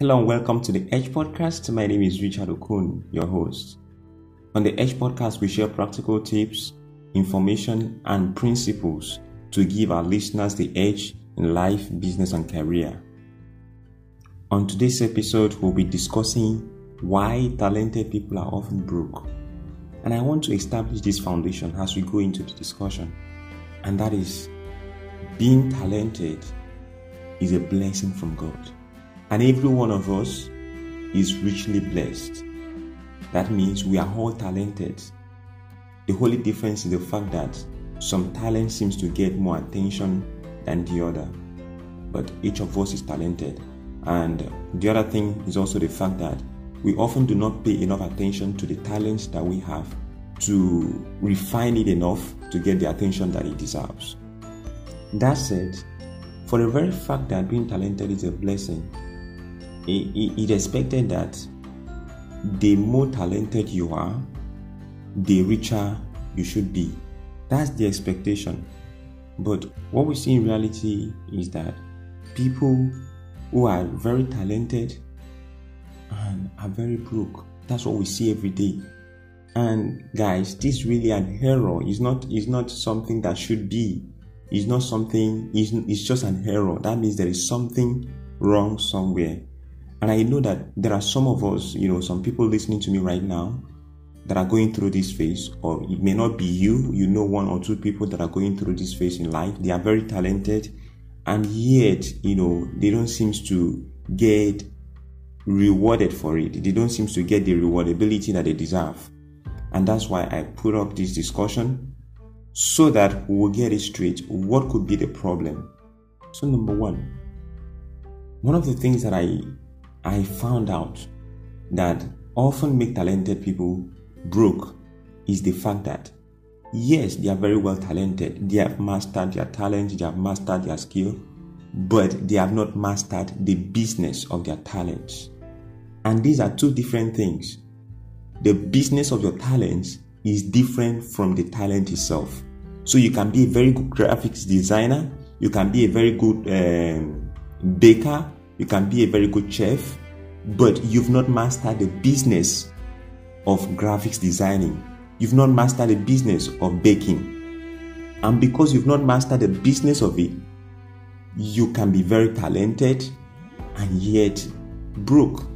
Hello and welcome to the Edge Podcast. My name is Richard Okun, your host. On the Edge Podcast, we share practical tips, information, and principles to give our listeners the edge in life, business, and career. On today's episode, we'll be discussing why talented people are often broke. And I want to establish this foundation as we go into the discussion. And that is being talented is a blessing from God. And every one of us is richly blessed. That means we are all talented. The only difference is the fact that some talent seems to get more attention than the other. But each of us is talented. And the other thing is also the fact that we often do not pay enough attention to the talents that we have to refine it enough to get the attention that it deserves. That said, for the very fact that being talented is a blessing, it, expected that the more talented you are, the richer you should be. That's the expectation. But what we see in reality is that people who are very talented and are very broke. That's what we see every day. And guys, this really an error. It's not it's not something that should be. It's not something it's, it's just an error. That means there is something wrong somewhere. And I know that there are some of us, you know, some people listening to me right now that are going through this phase, or it may not be you, you know, one or two people that are going through this phase in life. They are very talented, and yet, you know, they don't seem to get rewarded for it. They don't seem to get the rewardability that they deserve. And that's why I put up this discussion so that we will get it straight. What could be the problem? So, number one, one of the things that I I found out that often make talented people broke is the fact that yes, they are very well talented. They have mastered their talent, they have mastered their skill, but they have not mastered the business of their talents. And these are two different things. The business of your talents is different from the talent itself. So you can be a very good graphics designer, you can be a very good um, baker, you can be a very good chef, but you've not mastered the business of graphics designing. You've not mastered the business of baking. And because you've not mastered the business of it, you can be very talented and yet broke.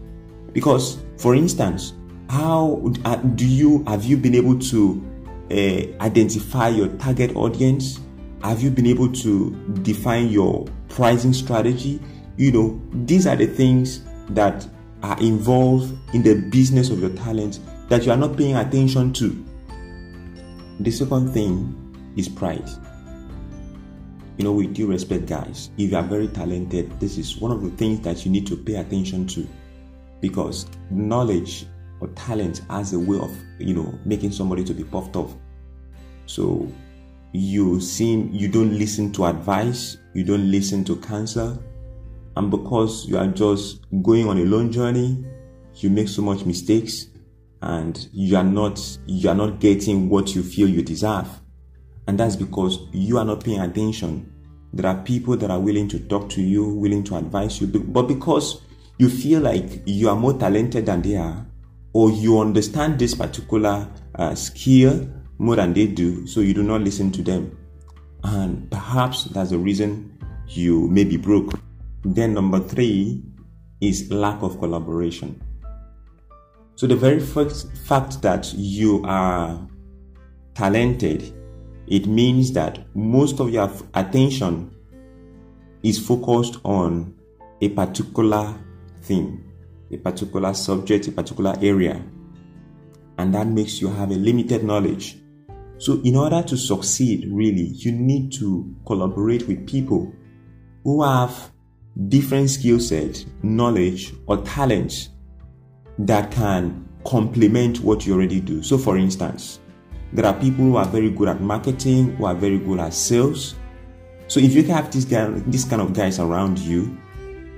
Because, for instance, how uh, do you have you been able to uh, identify your target audience? Have you been able to define your pricing strategy? You know, these are the things that are involved in the business of your talent that you are not paying attention to. The second thing is pride. You know, with due respect, guys, if you are very talented, this is one of the things that you need to pay attention to because knowledge or talent has a way of, you know, making somebody to be puffed off. So you seem you don't listen to advice, you don't listen to counsel, and because you are just going on a long journey, you make so much mistakes and you are not you are not getting what you feel you deserve. And that's because you are not paying attention. There are people that are willing to talk to you willing to advise you but because you feel like you are more talented than they are or you understand this particular uh, skill more than they do so you do not listen to them. And perhaps that's the reason you may be broke then number three is lack of collaboration so the very first fact that you are talented, it means that most of your attention is focused on a particular thing, a particular subject, a particular area. And that makes you have a limited knowledge. So, in order to succeed, really, you need to collaborate with people who have different skill sets, knowledge, or talents that can complement what you already do. So, for instance, there are people who are very good at marketing, who are very good at sales. So, if you have this guy, this kind of guys around you,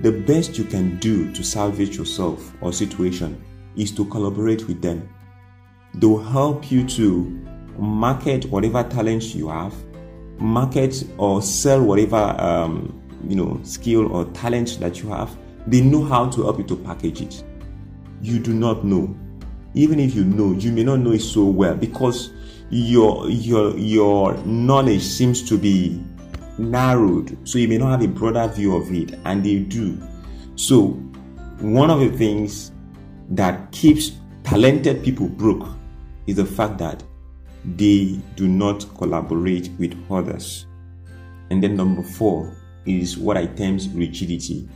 the best you can do to salvage yourself or situation is to collaborate with them. They will help you to market whatever talents you have, market or sell whatever um, you know skill or talent that you have they know how to help you to package it. You do not know. Even if you know, you may not know it so well because your your your knowledge seems to be narrowed so you may not have a broader view of it and they do so one of the things that keeps talented people broke is the fact that they do not collaborate with others and then number four is what i term rigidity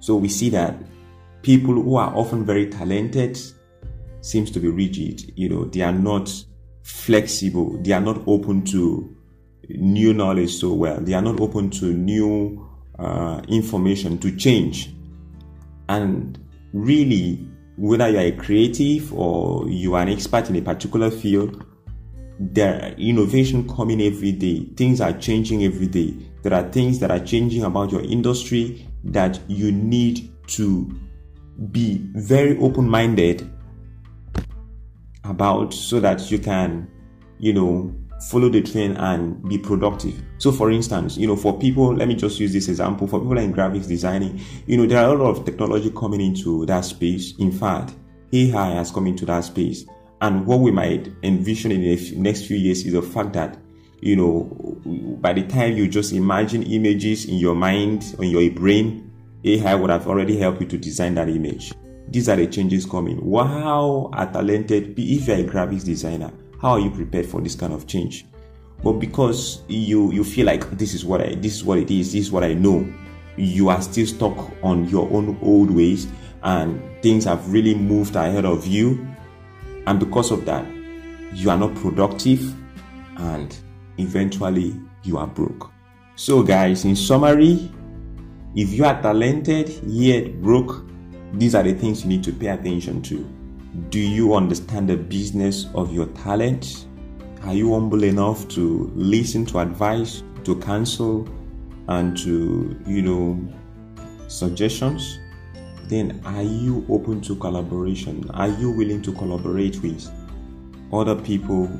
so we see that people who are often very talented seems to be rigid you know they are not flexible they are not open to new knowledge so well. They are not open to new uh, information to change. And really, whether you are a creative or you are an expert in a particular field, there are innovation coming every day. Things are changing every day. There are things that are changing about your industry that you need to be very open minded about so that you can, you know, follow the trend and be productive. So, for instance, you know, for people, let me just use this example. For people in graphics designing, you know, there are a lot of technology coming into that space. In fact, AI has come into that space. And what we might envision in the next few years is the fact that, you know, by the time you just imagine images in your mind, or in your brain, AI would have already helped you to design that image. These are the changes coming. Wow, a talented, if you're a graphics designer, how are you prepared for this kind of change but because you you feel like this is what i this is what it is this is what i know you are still stuck on your own old ways and things have really moved ahead of you and because of that you are not productive and eventually you are broke so guys in summary if you are talented yet broke these are the things you need to pay attention to do you understand the business of your talent? Are you humble enough to listen to advice, to counsel, and to, you know, suggestions? Then are you open to collaboration? Are you willing to collaborate with other people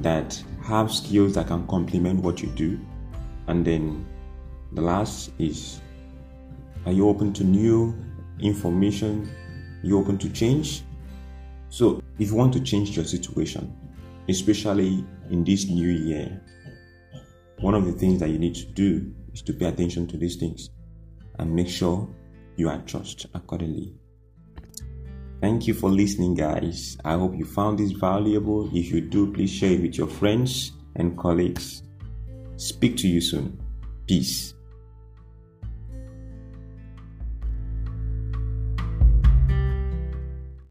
that have skills that can complement what you do? And then the last is are you open to new information? Are you open to change? So, if you want to change your situation, especially in this new year, one of the things that you need to do is to pay attention to these things and make sure you adjust accordingly. Thank you for listening, guys. I hope you found this valuable. If you do, please share it with your friends and colleagues. Speak to you soon. Peace.